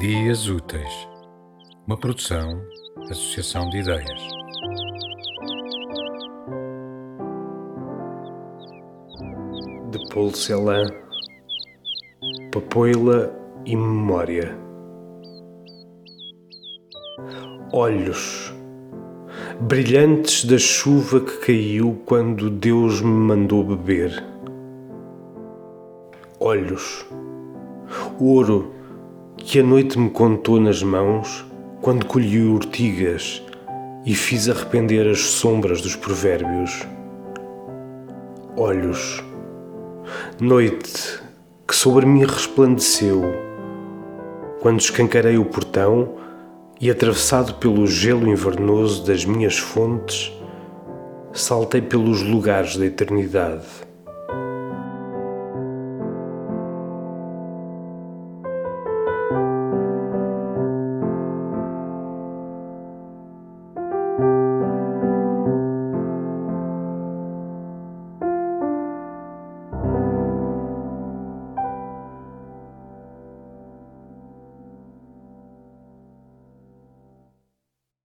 Dias Úteis, uma produção, associação de ideias. De Paul Celan, Papoila e Memória. Olhos brilhantes da chuva que caiu quando Deus me mandou beber. Olhos, ouro que a noite me contou nas mãos quando colhi urtigas e fiz arrepender as sombras dos provérbios. Olhos, noite que sobre mim resplandeceu quando escancarei o portão e, atravessado pelo gelo invernoso das minhas fontes, saltei pelos lugares da eternidade.